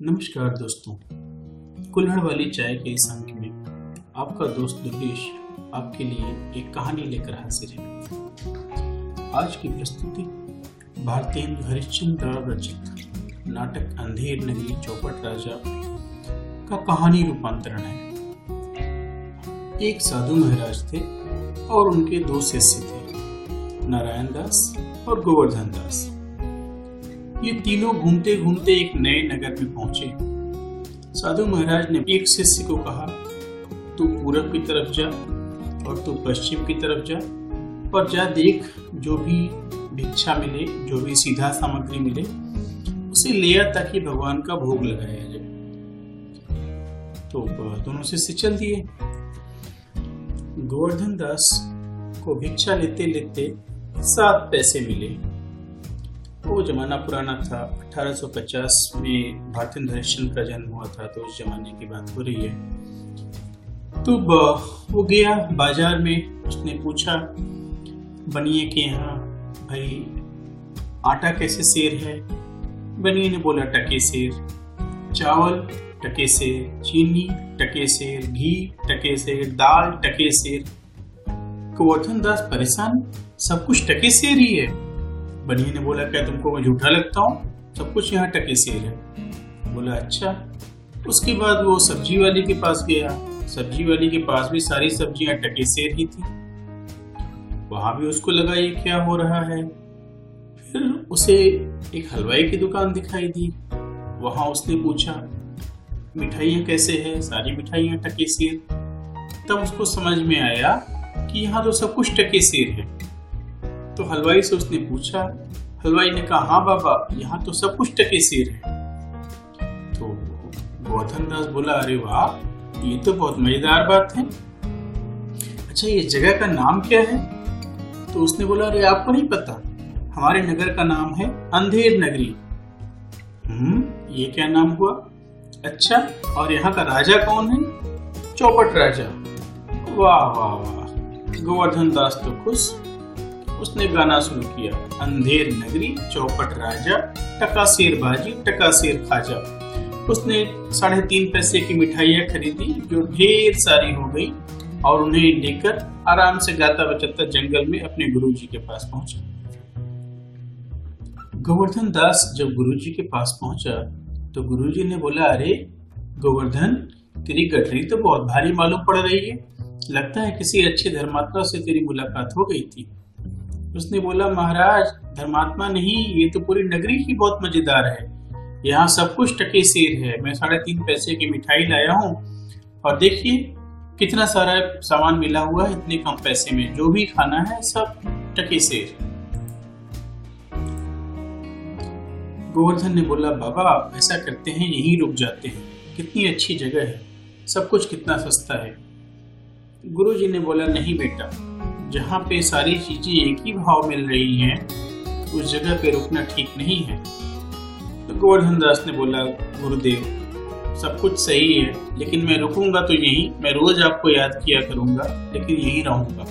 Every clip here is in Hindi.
नमस्कार दोस्तों, कुल्हड़ वाली चाय के इस अंक में आपका दोस्त दुर्गेश आपके लिए एक कहानी लेकर हाजिर है। आज की प्रस्तुति भारतीय हरिश्चंद्र रचित नाटक अंधेर नगरी चौपट राजा का कहानी रूपांतरण है। एक साधु महाराज थे और उनके दो शिष्य थे, नारायण दास और गोवर्धन दास। ये तीनों घूमते घूमते एक नए नगर में पहुँचे। साधु महाराज ने एक शिष्य को कहा, तू पूरब की तरफ़ जा और तू पश्चिम की तरफ़ जा और जा देख जो भी भिक्षा मिले, जो भी सीधा सामग्री मिले, उसे ले आ ताकि भगवान का भोग लगाया जाए। तो दोनों शिष्य चल दिए। गोवर्धन दास को भिक्षा लेते लेते सात पैसे मिले। वो जमाना पुराना था। 1850 में भारतीय हरिश्चंद्र का जन्म हुआ था तो उस जमाने की बात हो रही है। तो वो गया बाज़ार में, उसने पूछा, बनिए के यहाँ, भाई, आटा कैसे सेर है? बनिए ने बोला, टके सेर। चावल, टके सेर। चीनी, टके सेर। घी, टके सेर। दाल, टके सेर। गोवर्धन दास परेशान, सब कुछ टके सेर ही है। बनिए ने बोला, क्या तुमको मैं झूठा लगता हूँ? सब कुछ यहाँ टके सेर है। बोला अच्छा। उसके बाद वो सब्ज़ी वाली के पास गया। सब्ज़ी वाली के पास भी सारी सब्ज़ियाँ टके सेर ही थी। वहाँ भी उसको लगा, ये क्या हो रहा है? फिर उसे एक हलवाई की दुकान दिखाई दी। वहाँ उसने पूछा, मिठाइयाँ कैसे है? सारी मिठाइयाँ टके सेर तब उसको समझ में आया कि यहाँ तो सब कुछ टके सेर है। तो हलवाई से उसने पूछा, हलवाई ने कहा हाँ बाबा, यहाँ तो सब कुछ टके सेर है। तो गौतम दास बोला, अरे वाह, ये तो बहुत मज़ेदार बात है। अच्छा ये जगह का नाम क्या है? तो उसने बोला, अरे, आपको नहीं पता, हमारे नगर का नाम है अंधेर नगरी। हम्म ये क्या नाम हुआ? अच्छा और यहाँ का राजा कौन है? चौपट राजा। वाह वाह वाह गोवर्धन दास तो खुश। उसने गाना शुरू किया। अंधेर नगरी, चौपट राजा टका शेर बाजी टका शेर खाजा। उसने साढ़े तीन पैसे की मिठाइयाँ खरीदी, जो ढेर सारी हो गई, और उन्हें लेकर आराम से गाता बचता जंगल में अपने गुरुजी के पास पहुँचा। गोवर्धन दास जब गुरुजी के पास पहुँचा तो गुरुजी ने बोला, अरे, गोवर्धन, तेरी गठरी तो बहुत भारी मालूम पड़ रही है। लगता है किसी अच्छे धर्मात्मा से तेरी मुलाकात हो गई थी। उसने बोला, महाराज, धर्मात्मा नहीं, ये तो पूरी नगरी ही बहुत मज़ेदार है। यहाँ सब कुछ टके सेर है। मैं साढ़े तीन पैसे की मिठाई लाया हूँ और देखिए कितना सारा सामान मिला हुआ है, इतने कम पैसे में। जो भी खाना है, सब टके सेर। गोवर्धन ने बोला, बाबा, आप ऐसा करते हैं, यहीं रुक जाते हैं। कितनी अच्छी जगह है। सब कुछ कितना सस्ता है। गुरुजी ने बोला, नहीं बेटा जहाँ पे सारी चीज़ें एक ही भाव मिल रही हैं, उस जगह पे रुकना ठीक नहीं है। तो गोवर्धन दास ने बोला, गुरुदेव, सब कुछ सही है, लेकिन मैं रुकूँगा तो यहीं, मैं रोज आपको याद किया करूँगा, लेकिन यहीं रहूँगा।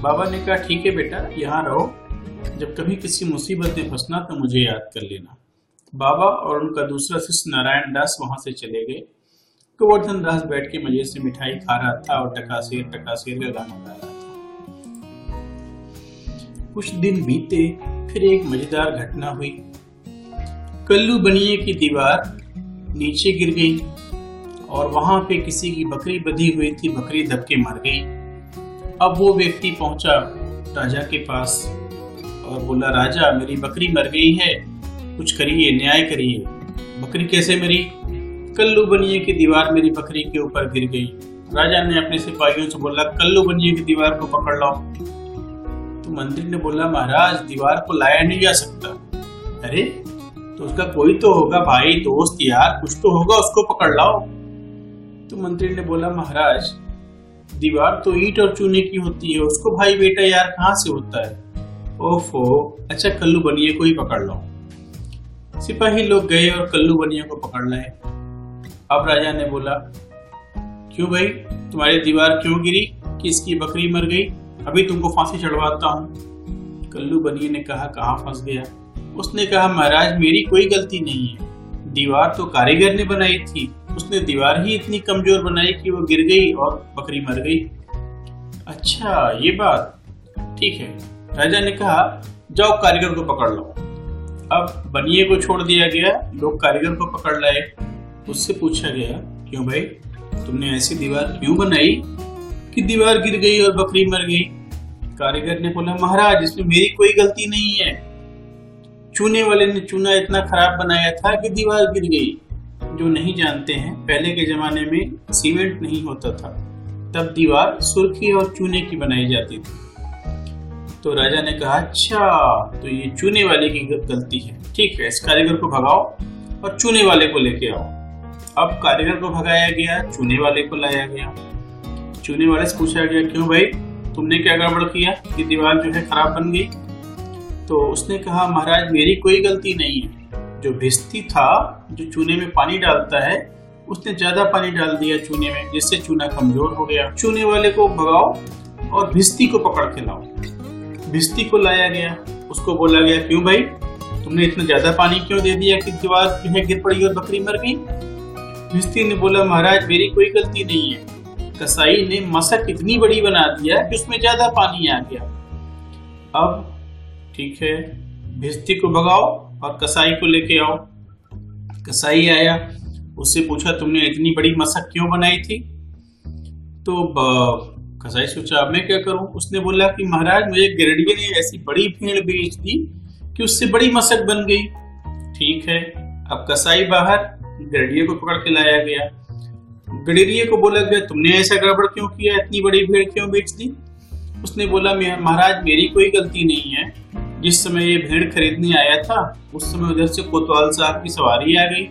बाबा ने कहा, ठीक है बेटा, यहाँ रहो। जब कभी किसी मुसीबत में फंसना तो मुझे याद कर लेना। बाबा और उनका दूसरा शिष्य नारायण दास वहाँ से चले गए। गोवर्धन दास बैठ के मज़े से मिठाई खा रहा था और टकासेर टकासेर का गाना गा रहा था कुछ दिन बीते, फिर एक मज़ेदार घटना हुई। कल्लू बनिए की दीवार नीचे गिर गई और वहाँ पे किसी की बकरी बधी हुई थी, बकरी दबके मर गई। अब वो व्यक्ति पहुँचा राजा के पास और बोला, राजा, मेरी बकरी मर गई है, कुछ करिए, न्याय करिए। बकरी कैसे मरी? कल्लू बनिए की दीवार मेरी बकरी के ऊपर गिर गई। राजा ने अपने सिपाहियों से बोला, कल्लू बनिए की दीवार को पकड़ लो मंत्री ने बोला, महाराज, दीवार को लाया नहीं जा सकता। अरे तो उसका कोई तो होगा, भाई, दोस्त, यार, कुछ तो होगा, उसको पकड़ लाओ। तो मंत्री ने बोला, महाराज, दीवार तो ईट और चूने की होती है, उसको भाई बेटा यार कहाँ से होता है? ओफो अच्छा कल्लू बनिए को ही पकड़ लो सिपाही लोग गए और कल्लू बनिया को पकड़ लाए। अब राजा ने बोला, क्यों भाई, तुम्हारी दीवार क्यों गिरी? किसकी बकरी मर गई? अभी तुमको फांसी चढ़वाता हूँ। कल्लू बनिए ने कहा, कहाँ फंस गया? उसने कहा, महाराज, मेरी कोई गलती नहीं है। दीवार तो कारीगर ने बनाई थी। उसने दीवार ही इतनी कमज़ोर बनाई कि वो गिर गई और बकरी मर गई। अच्छा ये बात ठीक है। राजा ने कहा, जाओ कारीगर को पकड़ लो। अब बनिए को छोड़ दिया गया। लोग कारीगर को पकड़ लाए। उससे पूछा गया, क्यों भाई, तुमने ऐसी दीवार क्यों बनाई? कि दीवार गिर गई और बकरी मर गई। कारीगर ने बोला, महाराज, इसमें मेरी कोई गलती नहीं है। चूने वाले ने चूना इतना खराब बनाया था कि दीवार गिर गई। जो नहीं जानते हैं, पहले के जमाने में सीमेंट नहीं होता था। तब दीवार सुर्खी और चूने की बनाई जाती थी। तो राजा ने कहा अच्छा तो ये चूने वाले की गलती है। ठीक है, इस कारीगर को भगाओ और चूने वाले को लेके आओ। अब कारीगर को भगाया गया, चूने वाले को लाया गया। चूने वाले से पूछा गया, क्यों भाई? तुमने क्या गड़बड़ किया? कि दीवार जो है खराब बन गई। तो उसने कहा, महाराज, मेरी कोई गलती नहीं है। जो भिस्ती था, जो चूने में पानी डालता है, उसने ज़्यादा पानी डाल दिया चूने में, जिससे चूना कमज़ोर हो गया। चूने वाले को भगाओ और भिस्ती को पकड़ के लाओ। भिस्ती को लाया गया। उसको बोला गया, क्यों भाई? तुमने इतना ज़्यादा पानी क्यों दे दिया कि दीवार जो है गिर पड़ी और बकरी मर गई? भिस्ती ने बोला, महाराज, मेरी कोई गलती नहीं है। कसाई ने मसक इतनी बड़ी बना दिया कि उसमें ज़्यादा पानी आ गया। अब ठीक है भिस्ती को भगाओ और कसाई को लेके आओ। कसाई आया, उससे पूछा, तुमने इतनी बड़ी मसक क्यों बनाई थी? तो कसाई सोचा, अब मैं क्या करूँ? उसने बोला कि, महाराज, मुझे गिरडिये ने ऐसी बड़ी भीड़ बेच दी कि उससे बड़ी मसक बन गई। ठीक है, अब कसाई बाहर गड़िए को पकड़ के लाया गया। गडरिये को बोला गया, तुमने ऐसा गड़बड़ क्यों किया? इतनी बड़ी भीड़ क्यों बेच दी? उसने बोला महाराज, मेरी कोई गलती नहीं है। जिस समय ये भेड़ खरीदने आया था, उस समय उधर से कोतवाल साहब की सवारी आ गई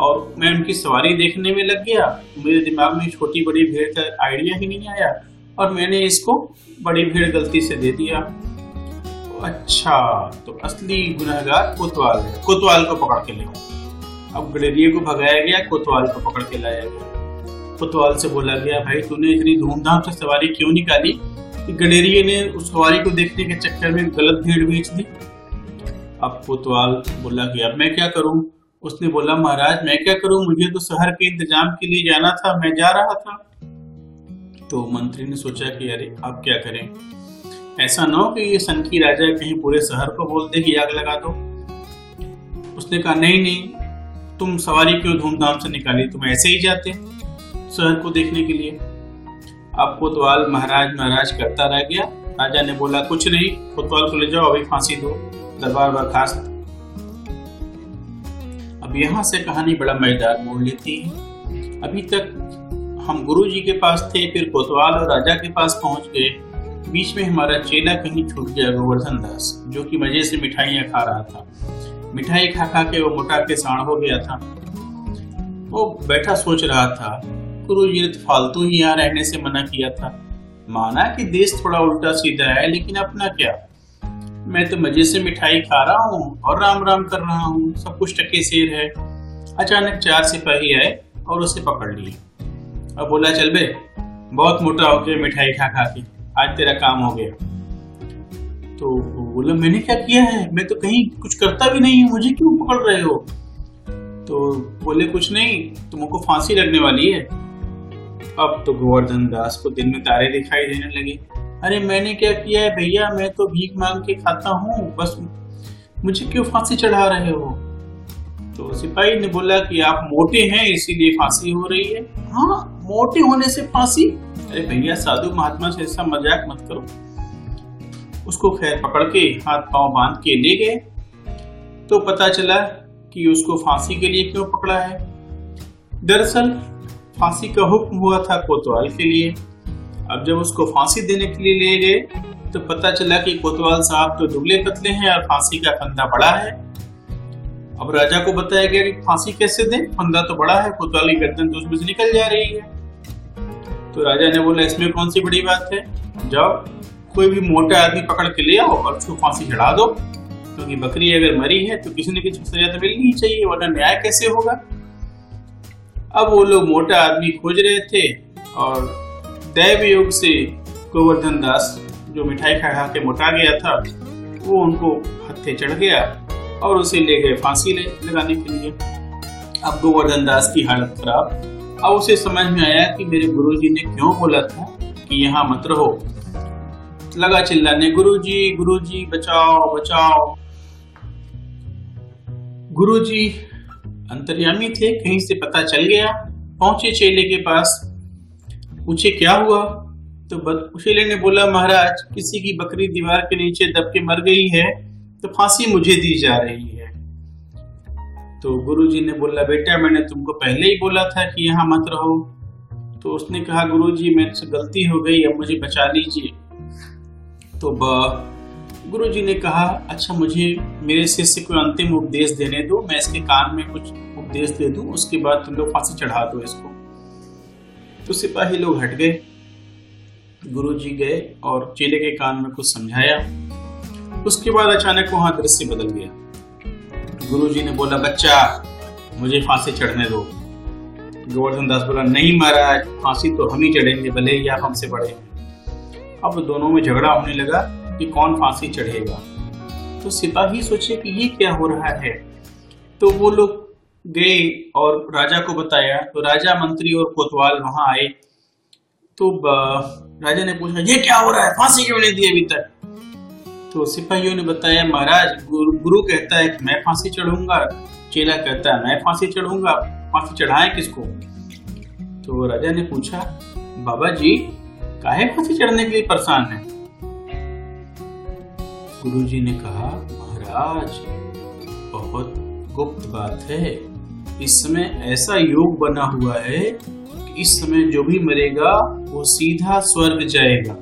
और मैं उनकी सवारी देखने में लग गया। मेरे दिमाग में छोटी बड़ी भेड़ का आइडिया ही नहीं आया और मैंने इसको बड़ी भेड़ गलती से दे दिया। अच्छा तो असली गुनहगार कोतवाल है। कोतवाल को पकड़ के ले अब गलेरिए को भगाया गया, कोतवाल को पकड़ के लाया गया। कोतवाल से बोला गया, भाई तूने इतनी धूमधाम से सवारी क्यों निकाली? कि गडेरिए ने उस सवारी को देखने के चक्कर में गलत भीड़ बेच दी। अब कोतवाल बोला कि अब मैं क्या करूँ? उसने बोला, महाराज, मैं क्या करूँ? मुझे तो शहर के इंतज़ाम के लिए जाना था, मैं जा रहा था। तो मंत्री ने सोचा कि, अरे, अब क्या करें? ऐसा ना हो कि ये सनकी राजा कहीं पूरे शहर को बोल दे कि आग लगा दो। उसने कहा, नहीं नहीं, तुम सवारी क्यों धूमधाम से निकाली? तुम ऐसे ही जाते। शहर को देखने के लिए। अब कोतवाल महाराज महाराज करता रह गया। राजा ने बोला, कुछ नहीं, कोतवाल को ले जाओ, अभी फांसी दो, दरबार बर्खास्त अब यहाँ से कहानी बड़ा मज़ेदार मोड़ लेती है। अभी तक हम गुरु जी के पास थे, फिर कोतवाल और राजा के पास पहुँच गए। बीच में हमारा चेला कहीं छूट गया, गोवर्धन दास, जो कि मज़े से मिठाइयाँ खा रहा था। मिठाई खा खा के वो मोटा के साण हो गया था। वो बैठा सोच रहा था गुरु तो फालतू ही यहाँ रहने से मना किया था। माना कि देश थोड़ा उल्टा सीधा है, लेकिन अपना क्या? मैं तो मज़े से मिठाई खा रहा हूँ और राम राम कर रहा हूँ, सब कुछ टके शेर है। अचानक चार सिपाही आए और उसे पकड़ लिए। अब बोला, चल बे, बहुत मोटा हो गया मिठाई खा खा के, आज तेरा काम हो गया। तो बोला, मैंने क्या किया है? मैं तो कहीं कुछ करता भी नहीं मुझे क्यों पकड़ रहे हो? तो बोले, कुछ नहीं, तुमको फांसी लगने वाली है। अब तो गोवर्धन दास को दिन में तारे दिखाई देने लगे। अरे, मैंने क्या किया है भैया? मैं तो भीख मांग के खाता हूँ, बस मुझे क्यों फांसी चढ़ा रहे हो? तो सिपाही ने बोला कि आप मोटे हैं, इसीलिए फांसी हो रही है। हाँ मोटे होने से फांसी? अरे भैया, साधु महात्मा से ऐसा मज़ाक मत करो। उसको खैर पकड़ के हाथ पाँव बाँध के ले गए। तो पता चला कि उसको फांसी के लिए क्यों पकड़ा है। दरअसल फांसी का हुक्म हुआ था कोतवाल के लिए। अब जब उसको फांसी देने के लिए ले गए तो पता चला कि कोतवाल साहब तो दुबले पतले हैं और फांसी का फंदा बड़ा है। अब राजा को बताया गया कि फांसी कैसे दें? फंदा तो बड़ा है, कोतवाल की गर्दन तो उसमें से निकल जा रही है। तो राजा ने बोला, इसमें कौन सी बड़ी बात है? जाओ, कोई भी मोटा आदमी पकड़ के ले आओ और उसको फांसी चढ़ा दो। क्योंकि तो बकरी अगर मरी है तो किसी न किसी सजा तो मिलनी ही चाहिए, वरना न्याय कैसे होगा? अब वो लोग मोटा आदमी खोज रहे थे और दैव योग से गोवर्धन दास जो मिठाई खा खा के मोटा गया था, वो उनको हत्थे चढ़ गया और उसे ले गए फांसी ले, लगाने के लिए। अब गोवर्धन दास की हालत खराब। अब उसे समझ में आया कि मेरे गुरुजी ने क्यों बोला था कि यहाँ मत रहो। लगा चिल्लाने, गुरुजी गुरुजी, बचाओ बचाओ। गुरुजी अंतर्यामी थे, कहीं से पता चल गया। पहुँचे चेले के पास। पूछे, क्या हुआ? तो चेले ने बोला, महाराज, किसी की बकरी दीवार के नीचे दब के मर गई है तो फांसी मुझे दी जा रही है। तो गुरुजी ने बोला, बेटा, मैंने तुमको पहले ही बोला था कि यहाँ मत रहो। तो उसने कहा, गुरुजी, मेरे से गलती हो गई, अब मुझे बचा लीजिए। तो गुरुजी ने कहा अच्छा मुझे, मेरे शिष्य को अंतिम उपदेश देने दो, मैं इसके कान में कुछ उपदेश दे दूँ, उसके बाद तुम लोग फांसी चढ़ा दो इसको। तो सिपाही लोग हट गए। गुरुजी गए और चेले के कान में कुछ समझाया। उसके बाद अचानक वहाँ दृश्य बदल गया। गुरुजी ने बोला, बच्चा, मुझे फांसी चढ़ने दो। गोवर्धन दास बोला, नहीं महाराज, फांसी तो हम ही चढ़ेंगे, भले ही आप हमसे बड़े अब दोनों में झगड़ा होने लगा। कि कौन फांसी चढ़ेगा। तो सिपाही सोचे कि ये क्या हो रहा है? तो वो लोग गए और राजा को बताया। तो राजा मंत्री और कोतवाल वहाँ आए। तो राजा ने पूछा ये क्या हो रहा है? फांसी क्यों नहीं दी अभी तक? तो सिपाहियों ने बताया महाराज गुरु, गुरु कहता है कि मैं फांसी चढ़ूँगा चेला कहता है मैं फांसी चढ़ूँगा फांसी चढ़ाए किसको? तो राजा ने पूछा बाबा जी काहे फांसी चढ़ने के लिए परेशान है? गुरु जी ने कहा, महाराज, बहुत गुप्त बात है। इस समय ऐसा योग बना हुआ है कि इस समय जो भी मरेगा, वो सीधा स्वर्ग जाएगा।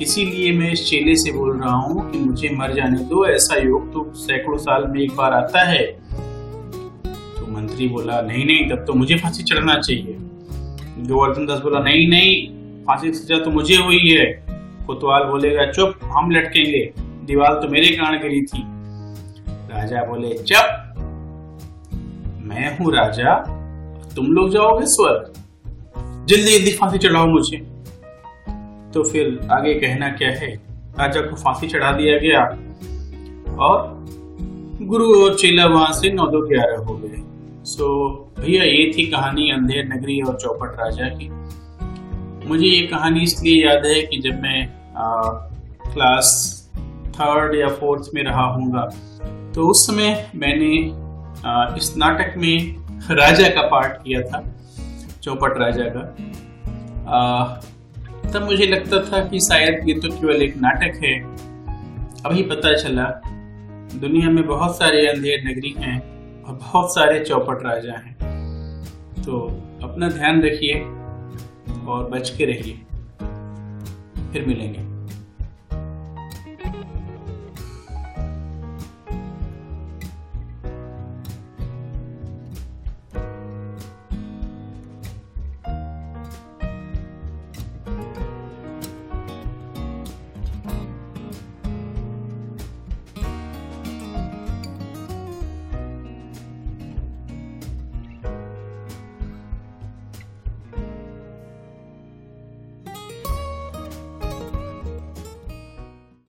इसीलिए मैं इस चेले से बोल रहा हूँ कि मुझे मर जाने दो। ऐसा योग तो सैकड़ों साल में एक बार आता है। तो मंत्री बोला, नहीं नहीं, तब तो मुझे फांसी चढ़ना चाहिए। गोवर्धन दास बोला, नहीं नहीं, फांसी सजा तो मुझे हुई है। कोतवाल बोलेगा, चुप, हम लटकेंगे। दीवार तो मेरे कारण गिरी थी। राजा बोले चुप। मैं हूँ राजा तुम लोग जाओगे स्वर्ग। जल्दी जल्दी फांसी चढ़ाओ मुझे। तो फिर आगे कहना क्या है? राजा को फांसी चढ़ा दिया गया और गुरु और चेला वहाँ से नौ दो ग्यारह हो गए। सो भैया ये थी कहानी अंधेर नगरी और चौपट राजा की। मुझे ये कहानी इसलिए याद है कि जब मैं आ, क्लास थर्ड या फोर्थ में रहा हूँगा। तो उस समय मैंने इस नाटक में राजा का पार्ट किया था, चौपट राजा का। तब मुझे लगता था कि शायद ये तो केवल एक नाटक है। अभी पता चला, दुनिया में बहुत सारे अंधेर नगरी हैं और बहुत सारे चौपट राजा हैं। तो अपना ध्यान रखिए और बच के रहिए। फिर मिलेंगे।